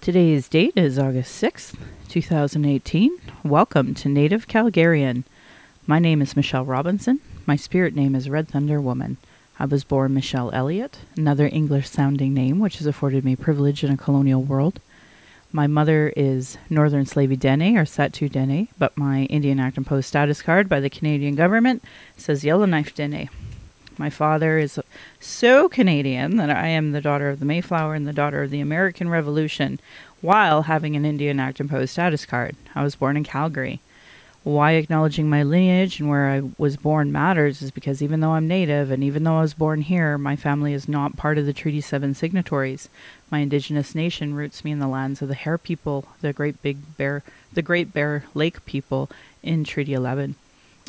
Today's date is August 6th, 2018. Welcome to Native Calgarian. My name is Michelle Robinson. My spirit name is Red Thunder Woman. I was born Michelle Elliott, another English sounding name which has afforded me privilege in a colonial world. My mother is Northern Slavey Dene or Sahtu Dene, but my Indian Act Imposed status card by the Canadian government says Yellowknife Dene. My father is so Canadian that I am the daughter of the Mayflower and the daughter of the American Revolution while having an Indian Act imposed status card. I was born in Calgary. Why acknowledging my lineage and where I was born matters is because even though I'm Native and even though I was born here, my family is not part of the Treaty 7 signatories. My indigenous nation roots me in the lands of the Hare people, the Great Big Bear, the Great Bear Lake people in Treaty 11.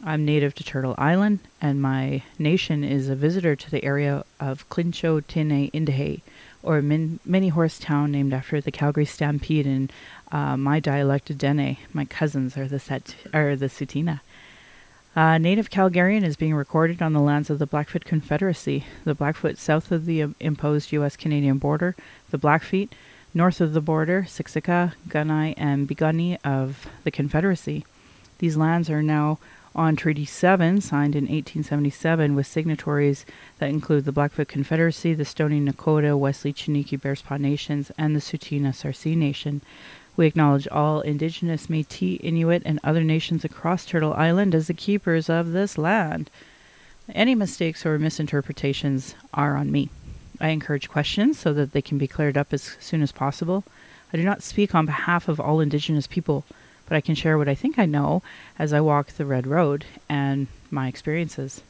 I'm native to Turtle Island, and my nation is a visitor to the area of Clincho Tine Indahe, or a min- mini horse town named after the Calgary Stampede in uh, my dialect Dene. My cousins are the Set- are the Tsuut'ina. Uh, Native Calgarian is being recorded on the lands of the Blackfoot Confederacy, the Blackfoot south of the um, imposed U.S. Canadian border, the Blackfeet north of the border, Siksika, Kainai, and Piikani of the Confederacy. These lands are now on Treaty 7, signed in 1877, with signatories that include the Blackfoot Confederacy, the Stoney Nakoda, Wesley Chiniki Bearspaw Nations, and the Tsuut'ina Sarcee Nation. We acknowledge all Indigenous, Metis, Inuit, and other nations across Turtle Island as the keepers of this land. Any mistakes or misinterpretations are on me. I encourage questions so that they can be cleared up as soon as possible. I do not speak on behalf of all Indigenous people but I can share what I think I know as I walk the red road and my experiences.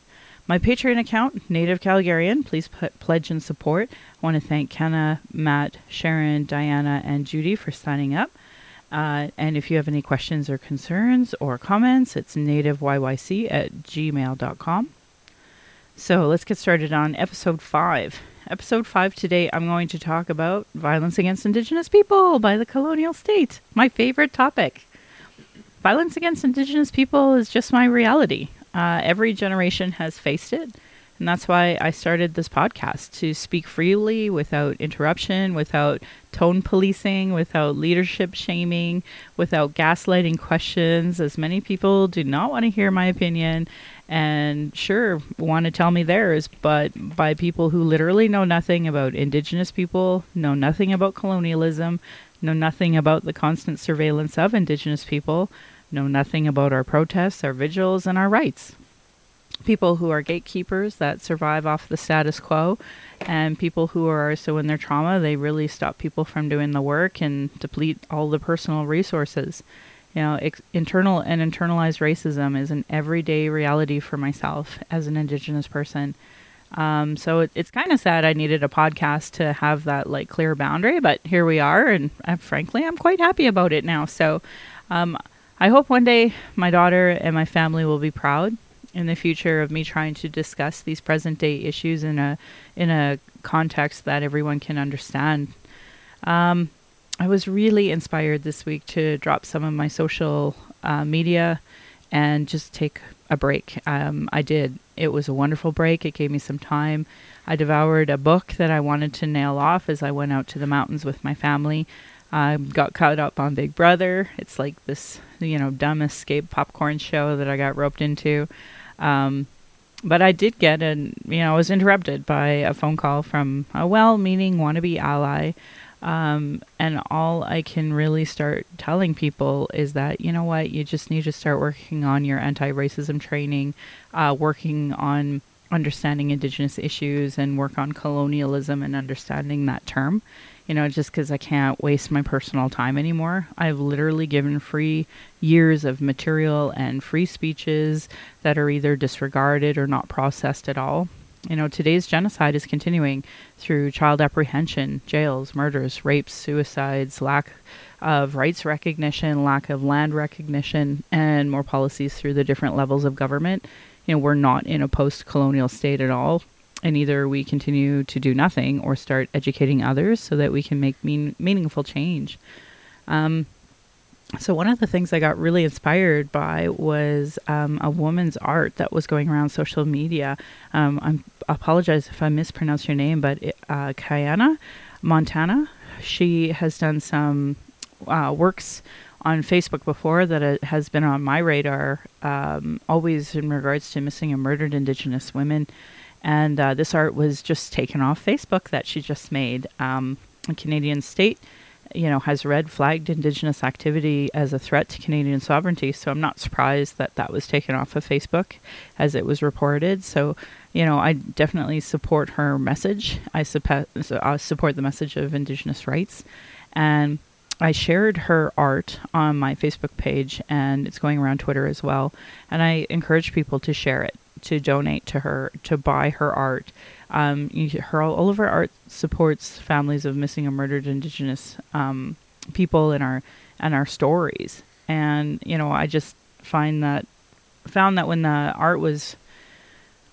My Patreon account, Native Calgarian, please put, pledge and support. I want to thank Kenna, Matt, Sharon, Diana, and Judy for signing up. Uh, and if you have any questions or concerns or comments, it's nativeyyc at gmail.com. So let's get started on episode 5. Episode 5 today, I'm going to talk about violence against Indigenous people by the colonial state, my favorite topic violence against Indigenous people is just my reality. Uh, every generation has faced it. And that's why I started this podcast to speak freely without interruption, without tone policing, without leadership shaming, without gaslighting questions, as many people do not want to hear my opinion and sure want to tell me theirs, but by people who literally know nothing about Indigenous people, know nothing about colonialism, know nothing about the constant surveillance of Indigenous people, know nothing about our protests, our vigils, and our rights. People who are gatekeepers that survive off the status quo, and people who are so in their trauma, they really stop people from doing the work and deplete all the personal resources. You know, ex- internal and internalized racism is an everyday reality for myself as an Indigenous person. Um, so it, it's kind of sad I needed a podcast to have that like clear boundary, but here we are, and uh, frankly, I'm quite happy about it now. So um, I hope one day my daughter and my family will be proud in the future of me trying to discuss these present day issues in a in a context that everyone can understand. Um, I was really inspired this week to drop some of my social uh, media and just take a break. Um, I did. It was a wonderful break. It gave me some time. I devoured a book that I wanted to nail off as I went out to the mountains with my family. I got caught up on Big Brother. It's like this, you know, dumb escape popcorn show that I got roped into. Um, but I did get an, you know, I was interrupted by a phone call from a well meaning wannabe ally. Um, and all I can really start telling people is that, you know what, you just need to start working on your anti racism training, uh, working on understanding Indigenous issues, and work on colonialism and understanding that term you know, just because I can't waste my personal time anymore. I've literally given free years of material and free speeches that are either disregarded or not processed at all. You know, today's genocide is continuing through child apprehension, jails, murders, rapes, suicides, lack of rights recognition, lack of land recognition, and more policies through the different levels of government. You know, we're not in a post colonial state at all and either we continue to do nothing or start educating others so that we can make mean, meaningful change. Um, so one of the things I got really inspired by was um, a woman's art that was going around social media. Um, i apologize if I mispronounce your name, but it, uh, Kayana Montana. she has done some uh, works on Facebook before that uh, has been on my radar, um, always in regards to missing and murdered Indigenous women. And uh, this art was just taken off Facebook that she just made. Um, a Canadian state, you know, has red flagged Indigenous activity as a threat to Canadian sovereignty. So I'm not surprised that that was taken off of Facebook as it was reported. So, you know, I definitely support her message. I, support the message of Indigenous rights. And I shared her art on my Facebook page and it's going around Twitter as well. And I encourage people to share it, to donate to her, to buy her art. Um, her all of her art supports families of missing or murdered Indigenous um, people in our and our stories. And you know, I just find that found that when the art was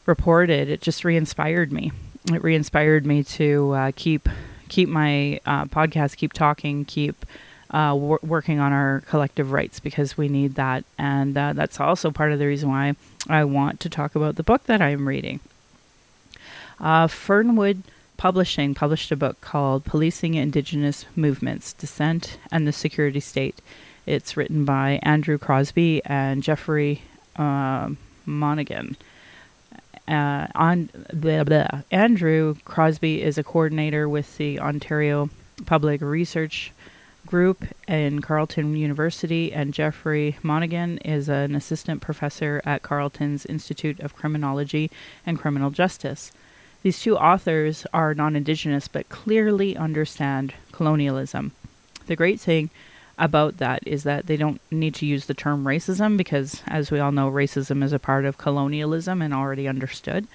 reported, it just re-inspired me. It re-inspired me to uh, keep keep my uh, podcast, keep talking, keep uh, wor- working on our collective rights because we need that. And uh, that's also part of the reason why I want to talk about the book that I'm reading. Uh, Fernwood Publishing published a book called Policing Indigenous Movements Dissent and the Security State. It's written by Andrew Crosby and Jeffrey uh, Monaghan. Uh, on blah, blah. Andrew Crosby is a coordinator with the Ontario Public Research Group in Carleton University, and Jeffrey Monaghan is an assistant professor at Carleton's Institute of Criminology and Criminal Justice. These two authors are non Indigenous but clearly understand colonialism. The great thing about that is that they don't need to use the term racism because, as we all know, racism is a part of colonialism and already understood.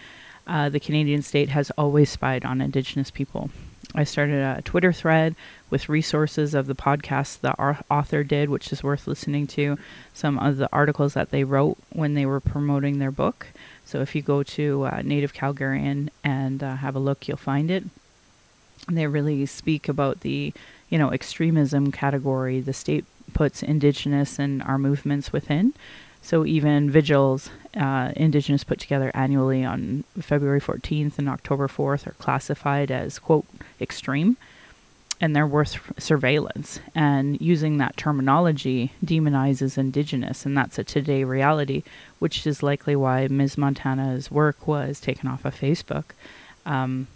Uh, the Canadian state has always spied on Indigenous people. I started a Twitter thread with resources of the podcast the author did, which is worth listening to, some of the articles that they wrote when they were promoting their book. So if you go to uh, Native Calgarian and uh, have a look, you'll find it. They really speak about the you know, extremism category the state puts Indigenous and our movements within. So even vigils, uh, Indigenous put together annually on February 14th and October 4th, are classified as quote extreme, and they're worth surveillance. And using that terminology demonizes Indigenous, and that's a today reality, which is likely why Ms. Montana's work was taken off of Facebook. Um,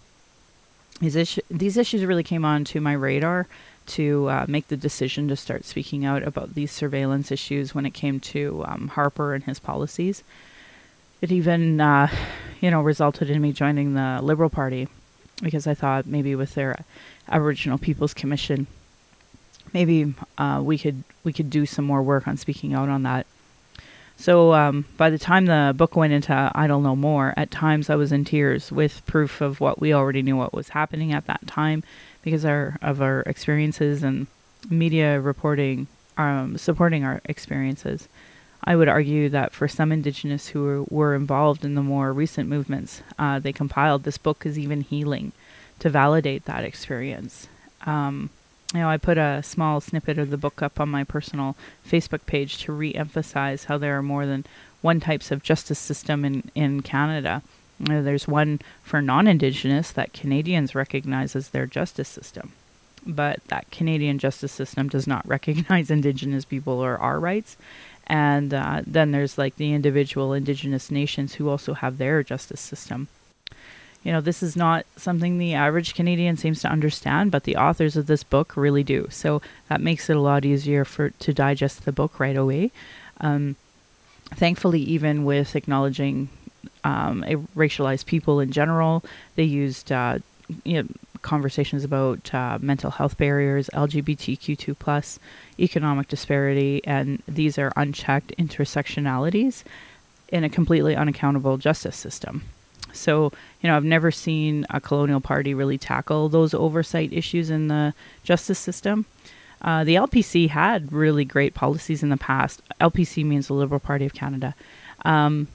these, issues, these issues really came onto my radar to uh, make the decision to start speaking out about these surveillance issues when it came to um, Harper and his policies. It even, uh, you know, resulted in me joining the Liberal Party because I thought maybe with their Aboriginal Peoples Commission, maybe uh, we could we could do some more work on speaking out on that. So um, by the time the book went into I don't know more, at times I was in tears with proof of what we already knew what was happening at that time, because our of our experiences and media reporting um, supporting our experiences. I would argue that for some Indigenous who were, were involved in the more recent movements, uh, they compiled this book is even healing to validate that experience. Um, you know, I put a small snippet of the book up on my personal Facebook page to re-emphasize how there are more than one types of justice system in in Canada. You know, there's one for non-Indigenous that Canadians recognize as their justice system, but that Canadian justice system does not recognize Indigenous people or our rights. And uh, then there's like the individual Indigenous nations who also have their justice system you know, this is not something the average Canadian seems to understand, but the authors of this book really do. So that makes it a lot easier for to digest the book right away. Um, thankfully, even with acknowledging um, racialized people in general, they used uh, you know, conversations about uh, mental health barriers, LGBTQ2 plus, economic disparity, and these are unchecked intersectionalities in a completely unaccountable justice system. So, you know, I've never seen a colonial party really tackle those oversight issues in the justice system. Uh, the LPC had really great policies in the past. LPC means the Liberal Party of Canada. Um,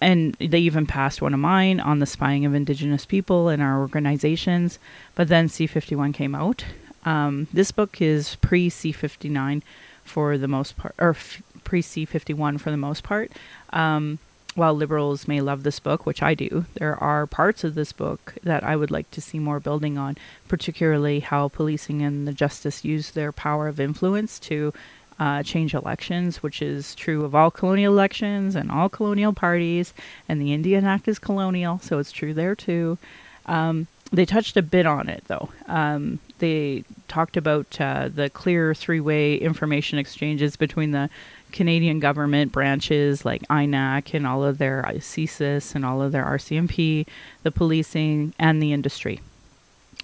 and they even passed one of mine on the spying of Indigenous people in our organizations. But then C51 came out. Um, this book is pre C59 for the most part, or f- pre C51 for the most part. Um, while liberals may love this book, which I do, there are parts of this book that I would like to see more building on, particularly how policing and the justice use their power of influence to uh, change elections, which is true of all colonial elections and all colonial parties. And the Indian Act is colonial, so it's true there too. Um, they touched a bit on it though. Um, they talked about uh, the clear three way information exchanges between the Canadian government branches like INAC and all of their CSIS and all of their RCMP, the policing, and the industry.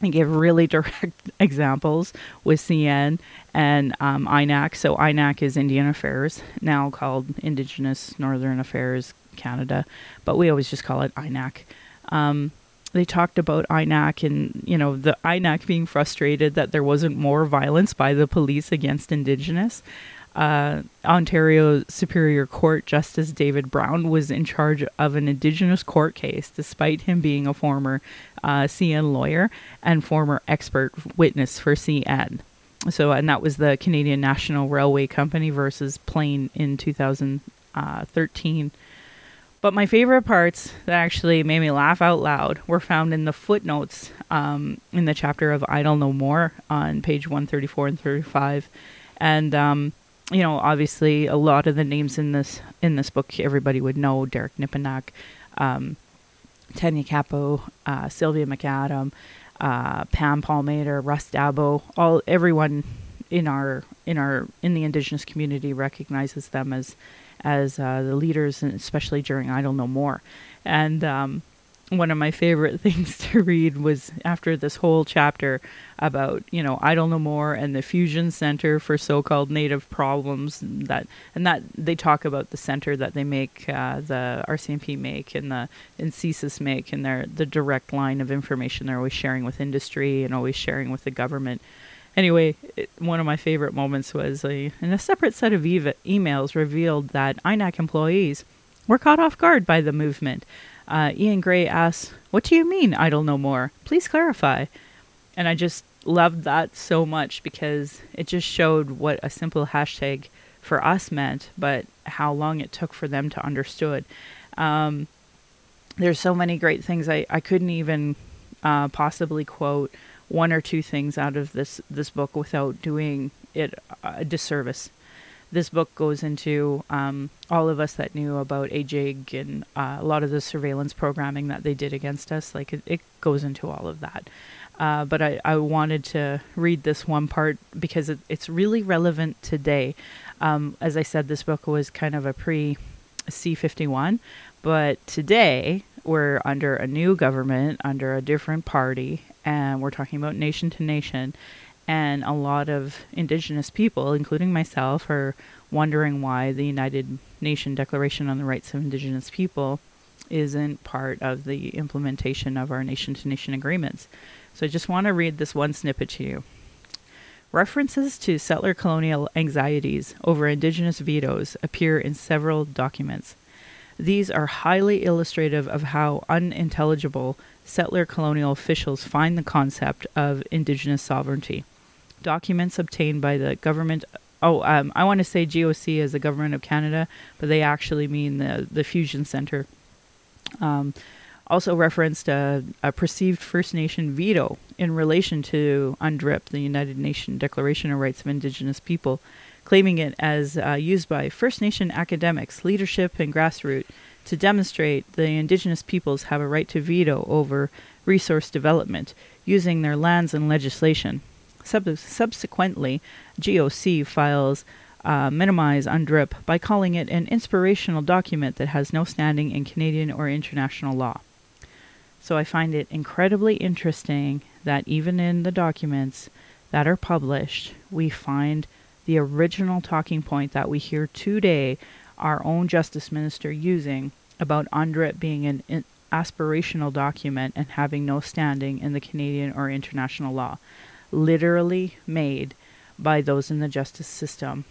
They gave really direct examples with CN and um, INAC. So, INAC is Indian Affairs, now called Indigenous Northern Affairs Canada, but we always just call it INAC. Um, they talked about INAC and, you know, the INAC being frustrated that there wasn't more violence by the police against Indigenous. Uh, Ontario Superior Court Justice David Brown was in charge of an Indigenous court case, despite him being a former uh, CN lawyer and former expert witness for CN. So, and that was the Canadian National Railway Company versus Plain in 2013. But my favorite parts that actually made me laugh out loud were found in the footnotes um, in the chapter of Idle No More on page 134 and 35. And, um, you know, obviously a lot of the names in this in this book everybody would know Derek Nepinak, um, Tanya Kappo, uh, Sylvia McAdam, uh, Pam Palmater, Russ Diabo, all everyone in our in our in the indigenous community recognizes them as as uh, the leaders, and especially during Idle No More. And um, one of my favorite things to read was after this whole chapter about you know Idle No More and the Fusion Center for so-called Native Problems and that and that they talk about the center that they make uh, the RCMP make and the and CSIS make and their the direct line of information they're always sharing with industry and always sharing with the government Anyway, it, one of my favorite moments was a, in a separate set of emails revealed that INAC employees were caught off guard by the movement. Uh, Ian Gray asks, What do you mean, idle no more? Please clarify. And I just loved that so much because it just showed what a simple hashtag for us meant, but how long it took for them to understood. Um, there's so many great things I, I couldn't even uh, possibly quote one or two things out of this this book without doing it a disservice. This book goes into um, all of us that knew about AJIG and uh, a lot of the surveillance programming that they did against us. Like it, it goes into all of that. Uh, but I, I wanted to read this one part because it, it's really relevant today. Um, as I said, this book was kind of a pre C51, but today we're under a new government, under a different party, and we're talking about nation to nation. And a lot of indigenous people, including myself, are wondering why the United Nation Declaration on the Rights of Indigenous People isn't part of the implementation of our nation to nation agreements. So I just want to read this one snippet to you. References to settler colonial anxieties over indigenous vetoes appear in several documents. These are highly illustrative of how unintelligible settler colonial officials find the concept of indigenous sovereignty. Documents obtained by the government. Oh, um, I want to say GOC as the government of Canada, but they actually mean the the Fusion Center. Um, also referenced a, a, perceived First Nation veto in relation to UNDRIP, the United Nations Declaration of Rights of Indigenous People, claiming it as uh, used by First Nation academics, leadership, and grassroots to demonstrate the indigenous peoples have a right to veto over resource development using their lands and legislation. Sub- subsequently, GOC files uh, minimize UNDRIP by calling it an inspirational document that has no standing in Canadian or international law. So I find it incredibly interesting that even in the documents that are published, we find the original talking point that we hear today our own justice minister using about UNDRIP being an aspirational document and having no standing in the Canadian or international law, literally made by those in the justice system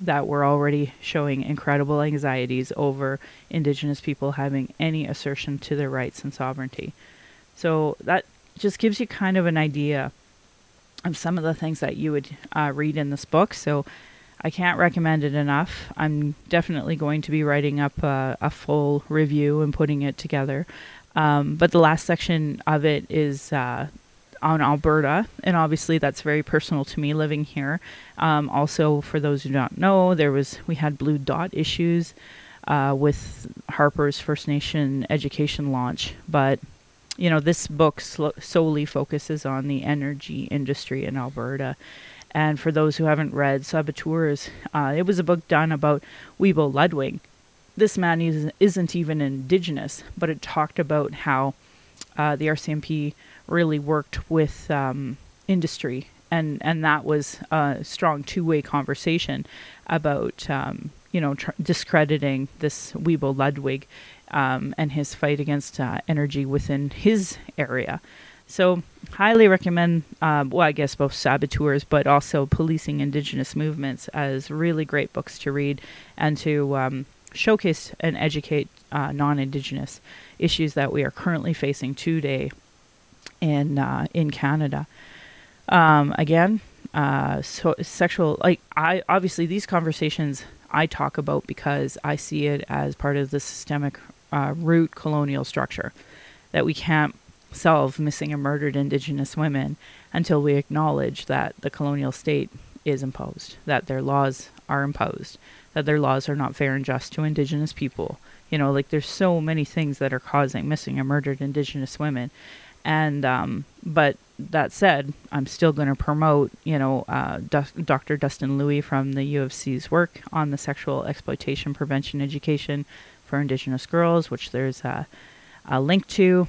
that were already showing incredible anxieties over Indigenous people having any assertion to their rights and sovereignty. So that just gives you kind of an idea of some of the things that you would uh, read in this book. So I can't recommend it enough. I'm definitely going to be writing up a, a full review and putting it together. Um, but the last section of it is uh, on Alberta, and obviously that's very personal to me living here. Um, also, for those who don't know, there was we had blue dot issues uh, with Harper's First Nation education launch, but you know this book solely focuses on the energy industry in Alberta and for those who haven't read Saboteurs, uh, it was a book done about Wiebo Ludwig. This man isn't even indigenous, but it talked about how uh, the RCMP really worked with um, industry, and and that was a strong two-way conversation about um, you know tr- discrediting this Wiebo Ludwig um, and his fight against uh, energy within his area. So, highly recommend, uh, well, I guess both saboteurs, but also policing indigenous movements as really great books to read and to um, showcase and educate uh, non indigenous issues that we are currently facing today in, uh, in Canada. Um, again, uh, so sexual, like, I obviously these conversations I talk about because I see it as part of the systemic uh, root colonial structure that we can't solve missing and murdered Indigenous women until we acknowledge that the colonial state is imposed, that their laws are imposed, that their laws are not fair and just to Indigenous people. You know, like there's so many things that are causing missing and murdered Indigenous women. And, um, but that said, I'm still going to promote, you know, uh, Du- Dr. Dustin Louie from the U of C's work on the sexual exploitation prevention education for Indigenous girls, which there's a, a link to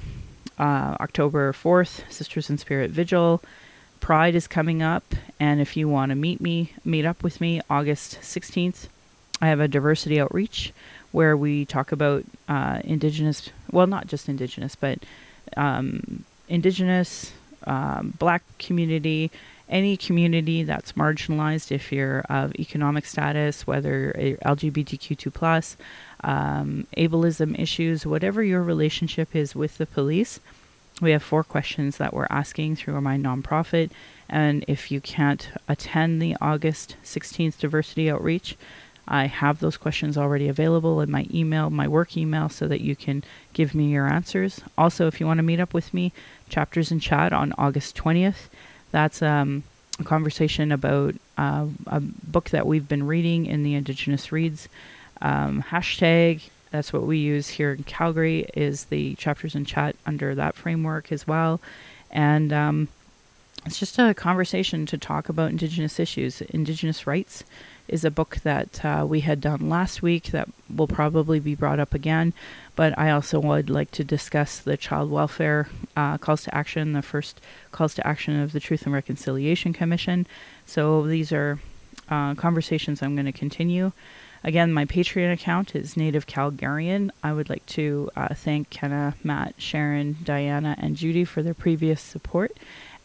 uh, October 4th, Sisters in Spirit Vigil. Pride is coming up, and if you want to meet me, meet up with me August 16th, I have a diversity outreach where we talk about uh, Indigenous, well, not just Indigenous, but um, Indigenous, um, Black community, any community that's marginalized if you're of economic status, whether LGBTQ2 plus, um, ableism issues, whatever your relationship is with the police. We have four questions that we're asking through my nonprofit. And if you can't attend the August 16th diversity outreach, I have those questions already available in my email, my work email, so that you can give me your answers. Also, if you want to meet up with me, Chapters in Chat on August 20th. That's um, a conversation about uh, a book that we've been reading in the Indigenous Reads um, hashtag. That's what we use here in Calgary. Is the chapters in chat under that framework as well, and um, it's just a conversation to talk about Indigenous issues. Indigenous rights is a book that uh, we had done last week that will probably be brought up again. But I also would like to discuss the child welfare uh, calls to action, the first calls to action of the Truth and Reconciliation Commission. So these are uh, conversations I'm going to continue. Again, my Patreon account is Native Calgarian. I would like to uh, thank Kenna, Matt, Sharon, Diana, and Judy for their previous support.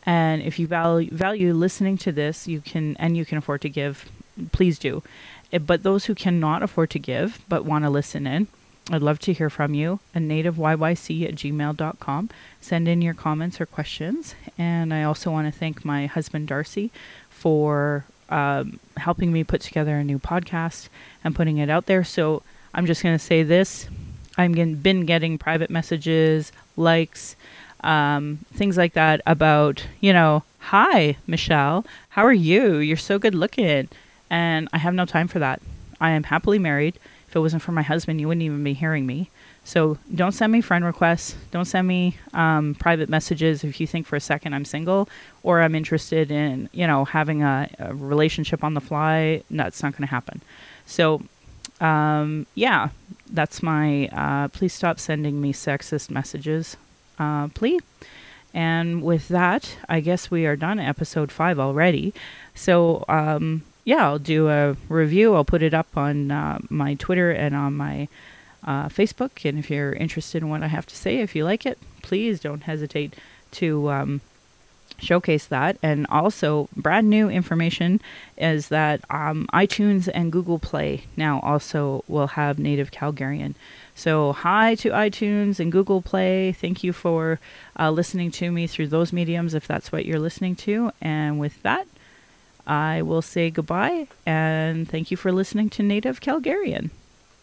And if you value, value listening to this, you can and you can afford to give, please do. Eh, but those who cannot afford to give but want to listen in, I'd love to hear from you. A nativeyyc at gmail.com. Send in your comments or questions. And I also want to thank my husband Darcy for um, helping me put together a new podcast and putting it out there. So I'm just going to say this I've been getting private messages, likes, um, things like that about, you know, hi, Michelle, how are you? You're so good looking. And I have no time for that. I am happily married. If it wasn't for my husband, you wouldn't even be hearing me. So don't send me friend requests. Don't send me um, private messages if you think for a second I'm single or I'm interested in, you know, having a, a relationship on the fly. That's not going to happen. So, um, yeah, that's my. Uh, please stop sending me sexist messages, uh, please. And with that, I guess we are done episode five already. So, um, yeah, I'll do a review. I'll put it up on uh, my Twitter and on my uh, Facebook. And if you're interested in what I have to say, if you like it, please don't hesitate to um, showcase that. And also, brand new information is that um, iTunes and Google Play now also will have native Calgarian. So, hi to iTunes and Google Play. Thank you for uh, listening to me through those mediums if that's what you're listening to. And with that, I will say goodbye and thank you for listening to Native Calgarian.